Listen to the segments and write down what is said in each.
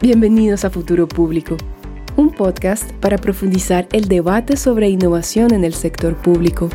Bienvenidos a Futuro Público, un podcast para profundizar el debate sobre innovación en el sector público.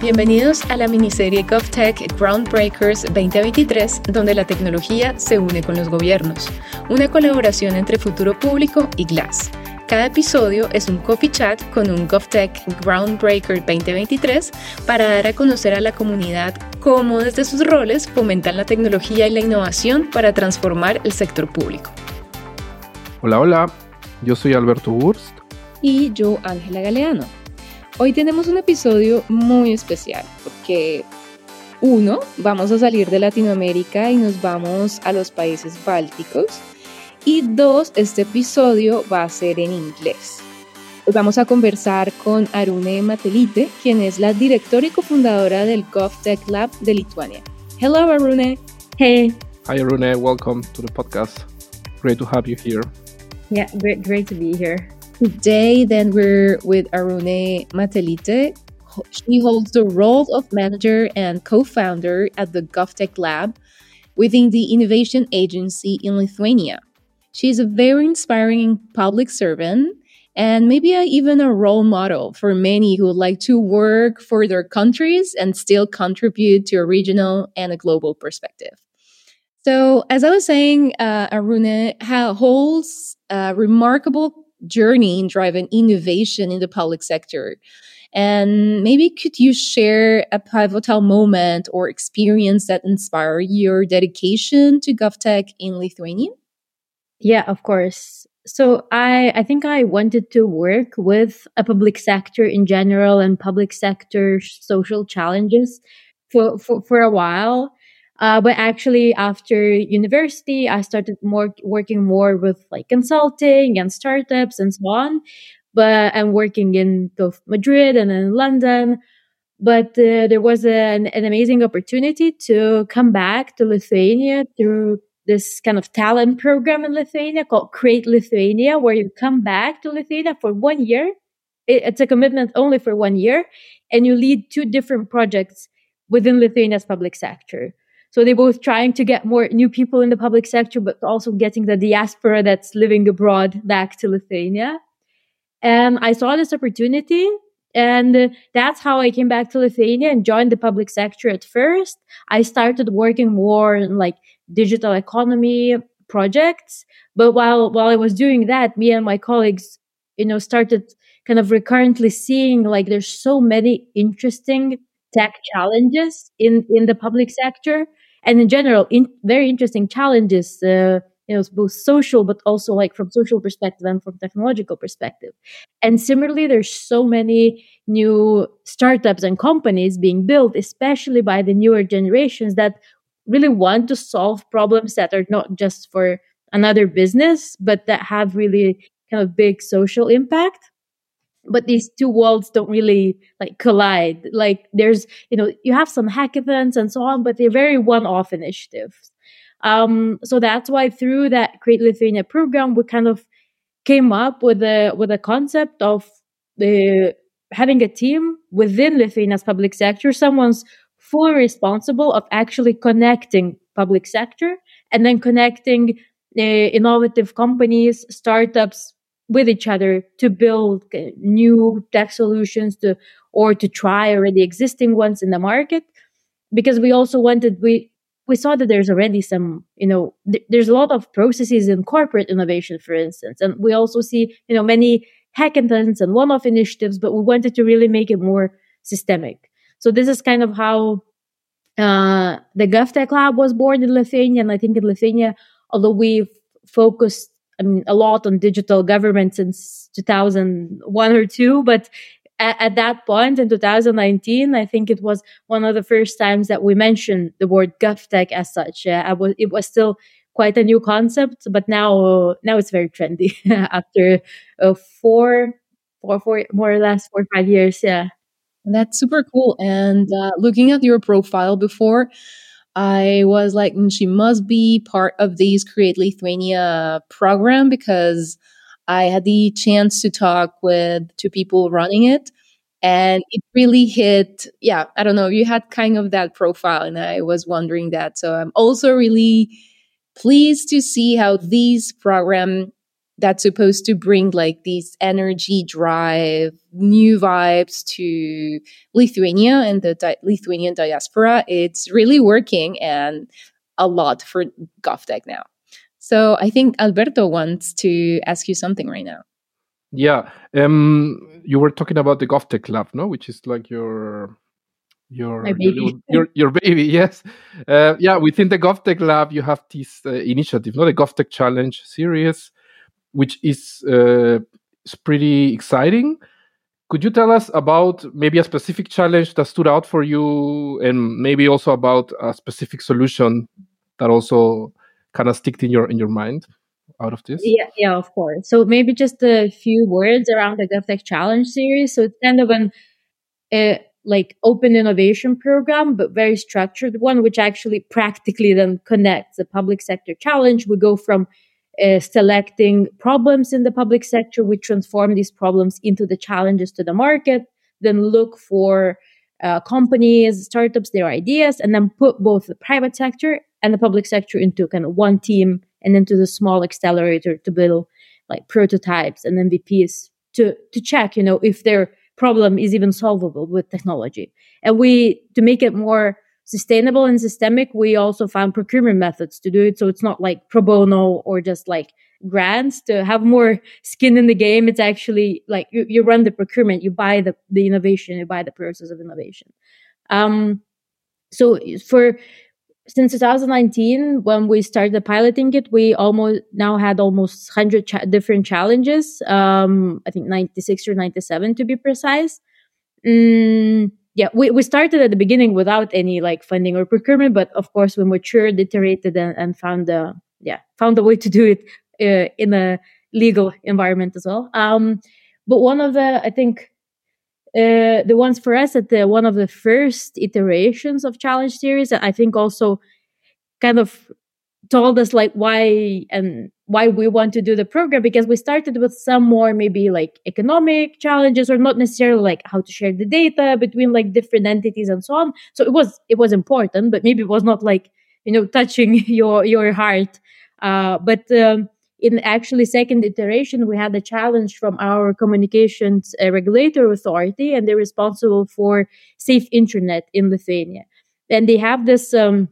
Bienvenidos a la miniserie GovTech Groundbreakers 2023, donde la tecnología se une con los gobiernos, una colaboración entre Futuro Público y Glass cada episodio es un coffee chat con un GovTech Groundbreaker 2023 para dar a conocer a la comunidad cómo desde sus roles fomentan la tecnología y la innovación para transformar el sector público. Hola, hola, yo soy Alberto Wurst. Y yo, Ángela Galeano. Hoy tenemos un episodio muy especial porque uno, vamos a salir de Latinoamérica y nos vamos a los países bálticos y dos, este episodio va a ser en inglés. Vamos a conversar con Arune Matelite, quien es la directora y cofundadora del GovTech Lab de Lituania. Hello, Arune. Hey. Hi, Arune. Welcome to the podcast. Great to have you here. Yeah, great, great to be here. Today, then, we're with Arune Matelite. She holds the role of manager and co founder at the GovTech Lab within the Innovation Agency in Lithuania. She's a very inspiring public servant and maybe a, even a role model for many who would like to work for their countries and still contribute to a regional and a global perspective. So, as I was saying, uh, Arūnė holds a remarkable journey in driving innovation in the public sector. And maybe could you share a pivotal moment or experience that inspired your dedication to GovTech in Lithuania? Yeah, of course. So I I think I wanted to work with a public sector in general and public sector social challenges for for, for a while. Uh, but actually, after university, I started more working more with like consulting and startups and so on. But I'm working in both Madrid and in London. But uh, there was an, an amazing opportunity to come back to Lithuania through this kind of talent program in Lithuania called Create Lithuania, where you come back to Lithuania for one year. it's a commitment only for one year, and you lead two different projects within Lithuania's public sector. So they're both trying to get more new people in the public sector, but also getting the diaspora that's living abroad back to Lithuania. And I saw this opportunity and that's how I came back to Lithuania and joined the public sector at first. I started working more in like digital economy projects. But while while I was doing that, me and my colleagues, you know, started kind of recurrently seeing like there's so many interesting tech challenges in in the public sector and in general in very interesting challenges uh, you know both social but also like from social perspective and from technological perspective and similarly there's so many new startups and companies being built especially by the newer generations that really want to solve problems that are not just for another business, but that have really kind of big social impact. But these two worlds don't really like collide. Like there's, you know, you have some hackathons and so on, but they're very one-off initiatives. Um, so that's why through that Create Lithuania program, we kind of came up with a with a concept of the having a team within Lithuania's public sector, someone's fully responsible of actually connecting public sector and then connecting uh, innovative companies, startups with each other to build new tech solutions to or to try already existing ones in the market. Because we also wanted we we saw that there's already some you know th- there's a lot of processes in corporate innovation for instance. And we also see you know many hackathons and one-off initiatives but we wanted to really make it more systemic so this is kind of how uh, the GovTech Lab was born in Lithuania. And I think in Lithuania, although we've focused I mean, a lot on digital government since 2001 or two, but at, at, that point in 2019, I think it was one of the first times that we mentioned the word GovTech as such. Uh, was, it was still quite a new concept, but now now it's very trendy after uh, four, four, four, more or less four or five years. Yeah. That's super cool. And uh, looking at your profile before, I was like, mm, she must be part of this Create Lithuania program because I had the chance to talk with two people running it. and it really hit yeah i don't know you had kind of that profile and i was wondering that so i'm also really pleased to see how this program that's supposed to bring like this energy drive new vibes to lithuania and the di- lithuanian diaspora. It's really working and a lot for govtech now. So i think alberto wants to ask you something right now. Yeah um you were talking about the govtech lab no? Which is like your your your, little- your your baby yes. Uh, yeah within the govtech lab you have this uh, initiative not the govtech challenge series which is uh, is pretty exciting could you tell us about maybe a specific challenge that stood out for you and maybe also about a specific solution that also kind of sticked in your in your mind out of this Yeah, yeah, of course. So maybe just a few words around the GovTech Challenge series. So it's kind of an uh, like open innovation program, but very structured one, which actually practically then connects the public sector challenge. We go from uh, selecting problems in the public sector, we transform these problems into the challenges to the market, then look for uh, companies, startups, their ideas, and then put both the private sector and the public sector into kind of one team and into the small accelerator to build like prototypes and MVPs to to check, you know, if their problem is even solvable with technology. And we to make it more sustainable and systemic, we also found procurement methods to do it. So it's not like pro bono or just like grants to have more skin in the game. It's actually like you, you run the procurement, you buy the, the innovation, you buy the process of innovation. Um, so for since 2019 when we started piloting it we almost now had almost 100 cha- different challenges um i think 96 or 97 to be precise mm, yeah we, we started at the beginning without any like funding or procurement but of course we matured iterated and, and found a yeah found a way to do it uh, in a legal environment as well. Um but one of the i think uh, the ones for us at the one of the first iterations of challenge series i think also kind of told us like why and why we want to do the program because we started with some more maybe like economic challenges or not necessarily like how to share the data between like different entities and so on. So it was it was important but maybe it was not like you know touching your your heart. Uh, but um, in actually second iteration we had a challenge from our communications uh, regulator authority and they're responsible for safe internet in lithuania. And they have this um,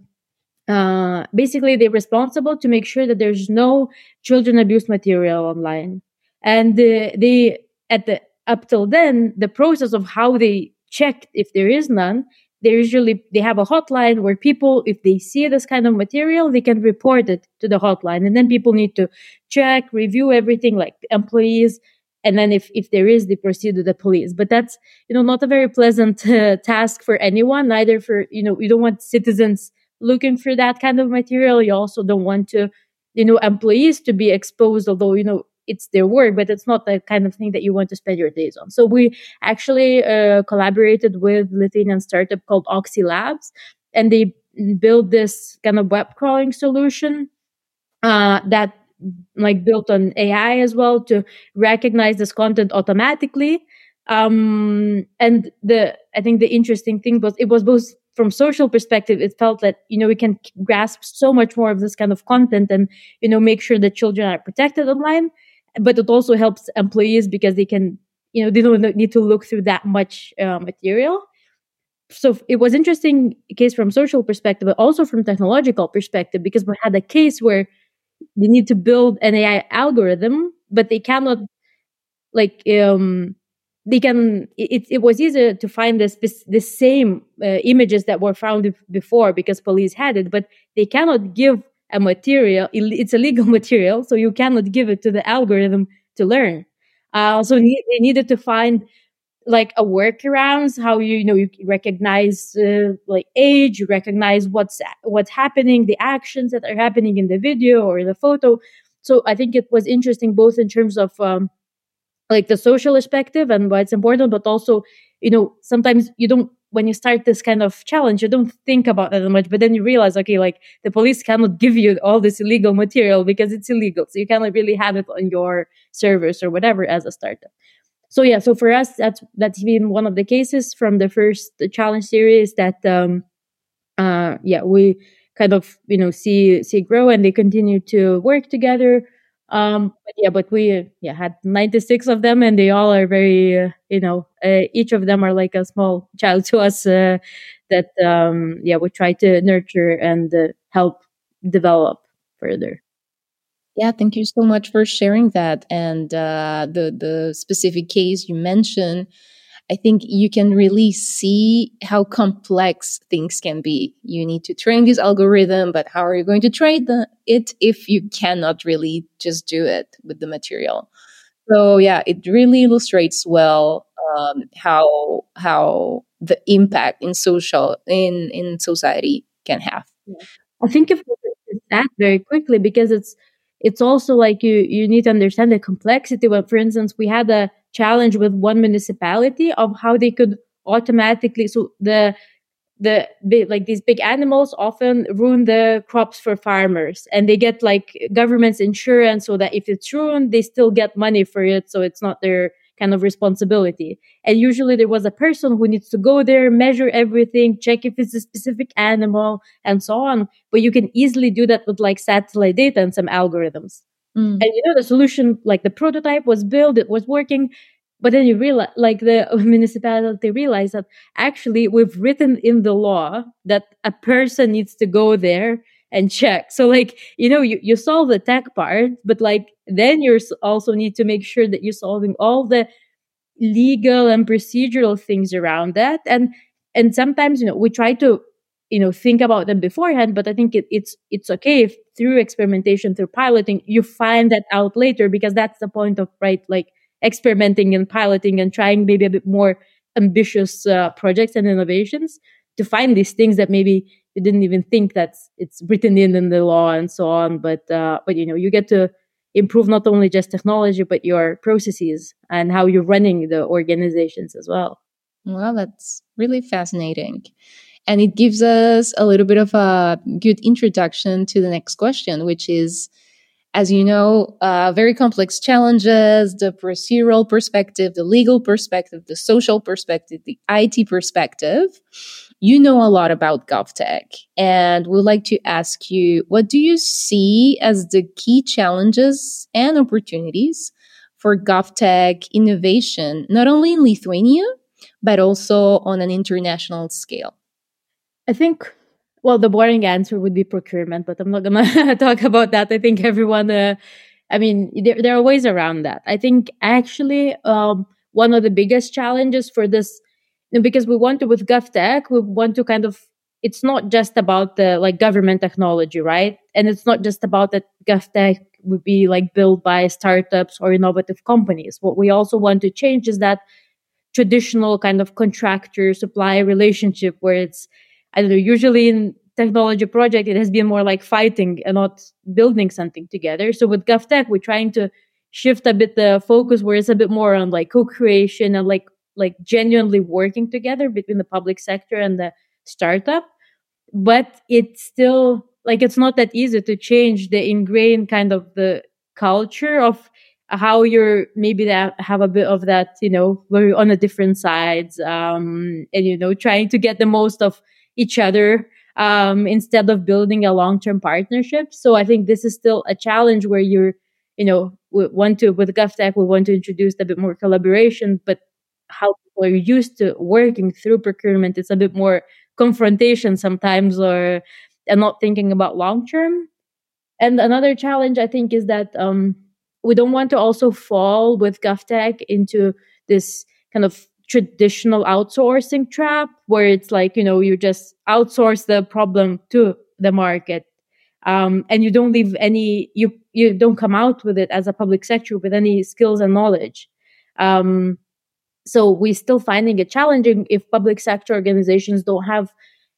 uh, basically they're responsible to make sure that there's no children abuse material online. And uh, they at the up till then the process of how they checked if there is none they usually they have a hotline where people if they see this kind of material they can report it to the hotline. And then people need to check review everything like employees and then if if there is they proceed to the police. But that's you know not a very pleasant uh, task for anyone neither for you know you don't want citizens looking for that kind of material. You also don't want to you know employees to be exposed although you know it's their work but it's not the kind of thing that you want to spend your days on. So we actually uh, collaborated with lithuanian startup called Oxylabs and they built this kind of web crawling solution uh, that like built on ai as well to recognize this content automatically. Um and the i think the interesting thing was it was both from social perspective it felt that you know we can grasp so much more of this kind of content and you know make sure that children are protected online but it also helps employees because they can you know they don't need to look through that much uh, material. So it was interesting case from social perspective but also from technological perspective because we had a case where they need to build an ai algorithm but they cannot like um they can it, it was easier to find this the same uh, images that were found before because police had it but they cannot give a material it's a legal material so you cannot give it to the algorithm to learn. Uh, so they needed to find like a workarounds how you you know you recognize uh, like age you recognize what's what's happening the actions that are happening in the video or the photo. So i think it was interesting both in terms of um, like the social perspective and why it's important but also you know sometimes you don't when you start this kind of challenge you don't think about that much but then you realize okay like the police cannot give you all this illegal material because it's illegal so you cannot really have it on your servers or whatever as a startup so yeah, so for us, that's that's been one of the cases from the first challenge series that um, uh, yeah, we kind of you know see see grow and they continue to work together. Um, but yeah, but we yeah had 96 of them and they all are very uh, you know uh, each of them are like a small child to us uh, that um, yeah we try to nurture and uh, help develop further. Yeah, thank you so much for sharing that and uh, the the specific case you mentioned. I think you can really see how complex things can be. You need to train this algorithm, but how are you going to train the, it if you cannot really just do it with the material? So yeah, it really illustrates well um, how how the impact in social in in society can have. Yeah. I think if that very quickly because it's it's also like you you need to understand the complexity. But for instance, we had a challenge with one municipality of how they could automatically so the the like these big animals often ruin the crops for farmers and they get like government's insurance so that if it's ruined they still get money for it so it's not their kind of responsibility. And usually there was a person who needs to go there measure everything check if it's a specific animal and so on. But you can easily do that with like satellite data and some algorithms. Mm. and you know the solution like the prototype was built it was working but then you realize, like the municipality realized that actually we've written in the law that a person needs to go there and check. So like, you know, you, you solve the tech part, but like then you also need to make sure that you're solving all the legal and procedural things around that. And, and sometimes, you know, we try to, you know, think about them beforehand, but I think it, it's, it's okay if through experimentation, through piloting, you find that out later because that's the point of, right? Like, experimenting and piloting and trying maybe a bit more ambitious uh, projects and innovations to find these things that maybe you didn't even think that it's written in in the law and so on but uh, but you know you get to improve not only just technology but your processes and how you're running the organizations as well well that's really fascinating and it gives us a little bit of a good introduction to the next question which is as you know, uh, very complex challenges, the procedural perspective, the legal perspective, the social perspective, the IT perspective. You know a lot about GovTech, and we'd like to ask you what do you see as the key challenges and opportunities for GovTech innovation, not only in Lithuania, but also on an international scale? I think well, the boring answer would be procurement, but I'm not gonna talk about that. I think everyone, uh, I mean, there, there, are ways around that. I think actually, um, one of the biggest challenges for this, because we want to with GovTech, we want to kind of, it's not just about the like government technology, right? And it's not just about that GovTech would be like built by startups or innovative companies. What we also want to change is that traditional kind of contractor supply relationship where it's I don't know, usually in technology project, it has been more like fighting and not building something together. So with GovTech, we're trying to shift a bit the focus where it's a bit more on like co-creation and like like genuinely working together between the public sector and the startup. But it's still like it's not that easy to change the ingrained kind of the culture of how you're maybe that have a bit of that, you know, you're on the different sides, um, and you know, trying to get the most of each other um, instead of building a long-term partnership. So I think this is still a challenge where you're, you know, we want to with GovTech, we want to introduce a bit more collaboration, but how people are used to working through procurement, it's a bit more confrontation sometimes, or and not thinking about long term. And another challenge I think is that um, we don't want to also fall with GovTech into this kind of traditional outsourcing trap where it's like, you know, you just outsource the problem to the market. Um, and you don't leave any, you, you don't come out with it as a public sector with any skills and knowledge. Um, so we're still finding it challenging if public sector organizations don't have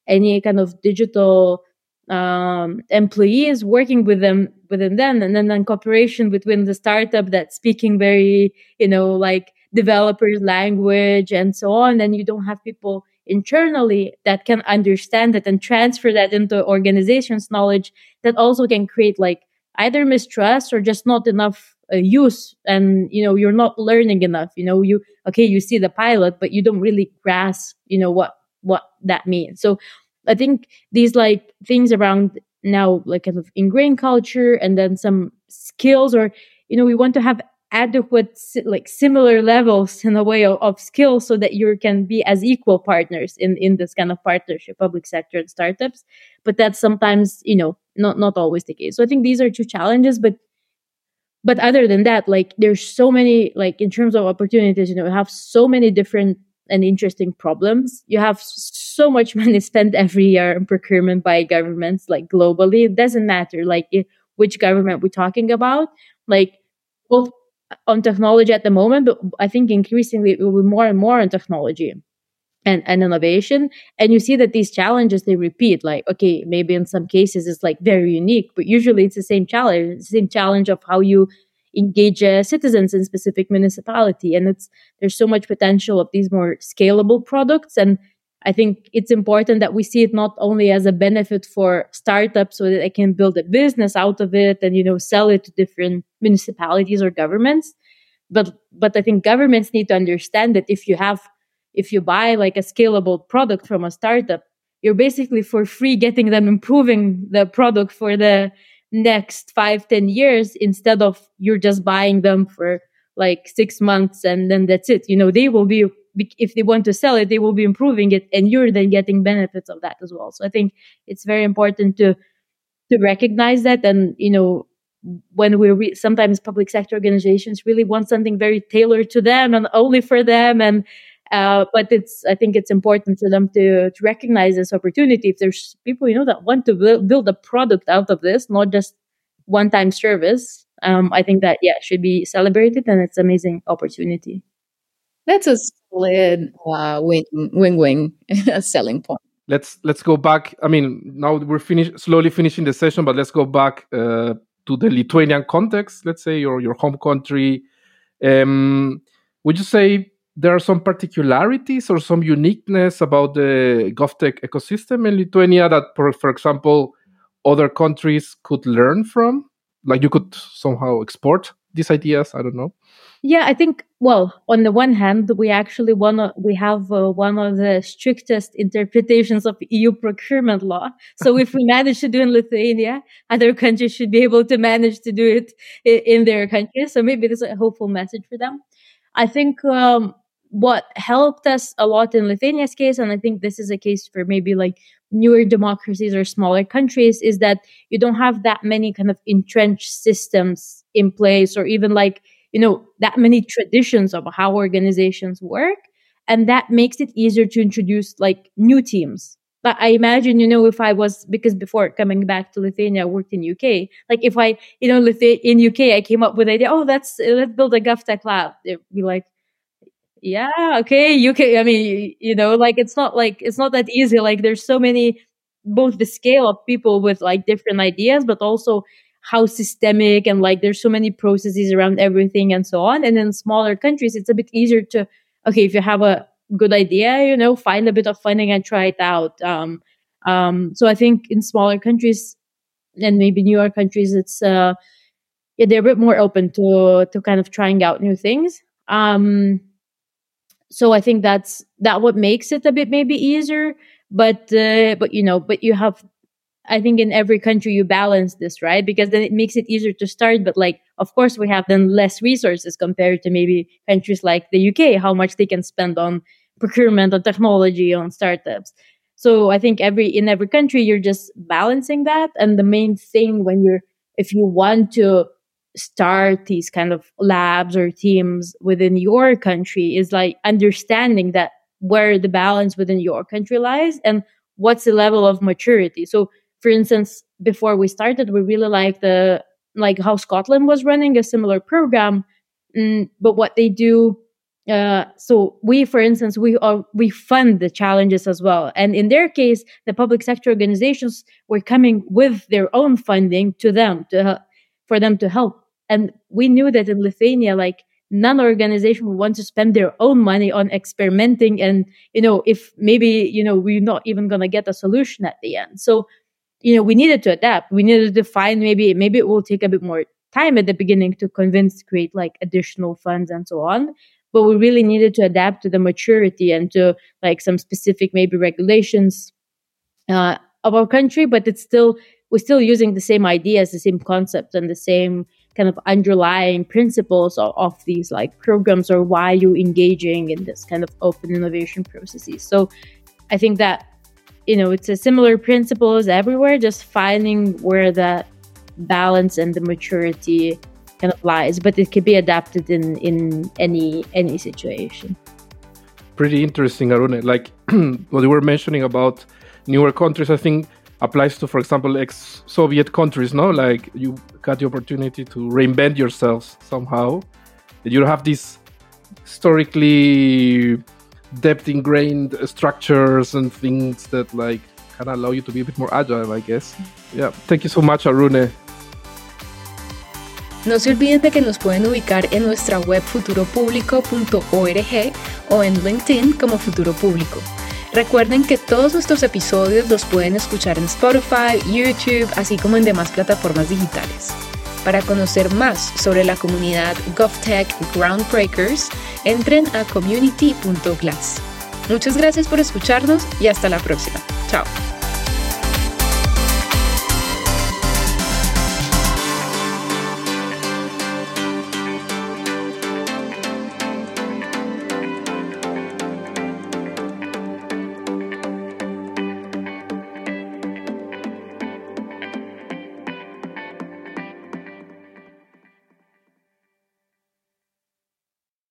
any kind of digital um, employees working with them within them. And then, then cooperation between the startup that's speaking very you know like developers language and so on. And you don't have people internally that can understand it and transfer that into organizations knowledge that also can create like either mistrust or just not enough uh, use and you know you're not learning enough you know you okay you see the pilot but you don't really grasp you know what what that means. So i think these like things around now like kind of ingrained culture and then some skills or you know we want to have adequate like similar levels in a way of, of skills so that you can be as equal partners in in this kind of partnership public sector and startups. But that's sometimes you know not not always the case. So i think these are two challenges but but other than that like there's so many like in terms of opportunities you know have so many different and interesting problems. You have so much money spent every year in procurement by governments like globally. It doesn't matter like which government we're talking about. Like both uh, on technology at the moment, but I think increasingly it will be more and more on technology and, and innovation. And you see that these challenges they repeat. Like, okay, maybe in some cases it's like very unique, but usually it's the same challenge, the same challenge of how you engage uh, citizens in specific municipality. And it's there's so much potential of these more scalable products and I think it's important that we see it not only as a benefit for startups so that they can build a business out of it and you know sell it to different municipalities or governments, but but I think governments need to understand that if you have if you buy like a scalable product from a startup, you're basically for free getting them improving the product for the next five ten years instead of you're just buying them for like six months and then that's it. You know, they will be if they want to sell it, they will be improving it, and you're then getting benefits of that as well. So I think it's very important to to recognize that, and you know, when we re- sometimes public sector organizations really want something very tailored to them and only for them, and uh, but it's I think it's important for them to to recognize this opportunity. If there's people you know that want to build, build a product out of this, not just one time service, um, I think that yeah should be celebrated, and it's an amazing opportunity. That's a solid uh, win win win selling point. Let's let's go back. I mean, now we're finish slowly finishing the session, but let's go back uh, to the Lithuanian context. Let's say your your home country. Um, would you say there are some particularities or some uniqueness about the GovTech ecosystem in Lithuania that, for, for example, other countries could learn from? Like you could somehow export these ideas? I don't know. Yeah, I think well, on the one hand, we actually one of, we have uh, one of the strictest interpretations of EU procurement law. So if we manage to do it in Lithuania, other countries should be able to manage to do it in, in their countries. So maybe this is a hopeful message for them. I think um, what helped us a lot in Lithuania's case, and I think this is a case for maybe like newer democracies or smaller countries, is that you don't have that many kind of entrenched systems in place, or even like you know, that many traditions of how organizations work. And that makes it easier to introduce like new teams. But I imagine, you know, if I was, because before coming back to Lithuania, I worked in UK. Like if I, you know, in UK, I came up with the idea, oh, let's, let's build a GovTech lab. It'd be like, yeah, okay, you can. I mean, you know, like it's not like, it's not that easy. Like there's so many, both the scale of people with like different ideas, but also how systemic and like there's so many processes around everything and so on. And in smaller countries, it's a bit easier to, okay, if you have a good idea, you know, find a bit of funding and try it out. Um, um, so I think in smaller countries and maybe newer countries, it's, uh, yeah, they're a bit more open to, to kind of trying out new things. Um, so I think that's, that what makes it a bit maybe easier but uh, but you know but you have I think in every country you balance this, right? Because then it makes it easier to start. But like, of course, we have then less resources compared to maybe countries like the UK, how much they can spend on procurement, on technology, on startups. So I think every, in every country, you're just balancing that. And the main thing when you're, if you want to start these kind of labs or teams within your country is like understanding that where the balance within your country lies and what's the level of maturity. So for instance, before we started, we really liked the like how Scotland was running a similar program, mm, but what they do. Uh, so we, for instance, we are we fund the challenges as well, and in their case, the public sector organizations were coming with their own funding to them to for them to help. And we knew that in Lithuania, like none organization would want to spend their own money on experimenting and you know if maybe you know we're not even going to get a solution at the end so you know, we needed to adapt. We needed to find maybe maybe it will take a bit more time at the beginning to convince create like additional funds and so on but we really needed to adapt to the maturity and to like some specific maybe regulations uh, of our country but it's still we're still using the same ideas the same concepts and the same kind of underlying principles of, of these like programs or why you're engaging in this kind of open innovation processes. So i think that you know it's a similar principles everywhere just finding where that balance and the maturity kind of lies but it can be adapted in in any any situation. Pretty interesting arūnė like what you were mentioning about newer countries i think applies to for example ex-soviet countries no? Like you got the opportunity to reinvent yourselves somehow. You have these historically depth ingrained structures and things that like of allow you to be a bit more agile i guess. Yeah. Thank you so much arūnė. No se olviden de que nos pueden ubicar en nuestra web futuropublico.org o en LinkedIn como Futuro Público. Recuerden que todos nuestros episodios los pueden escuchar en Spotify, YouTube, así como en demás plataformas digitales. Para conocer más sobre la comunidad GovTech Groundbreakers, entren a community.glass. Muchas gracias por escucharnos y hasta la próxima. Chao.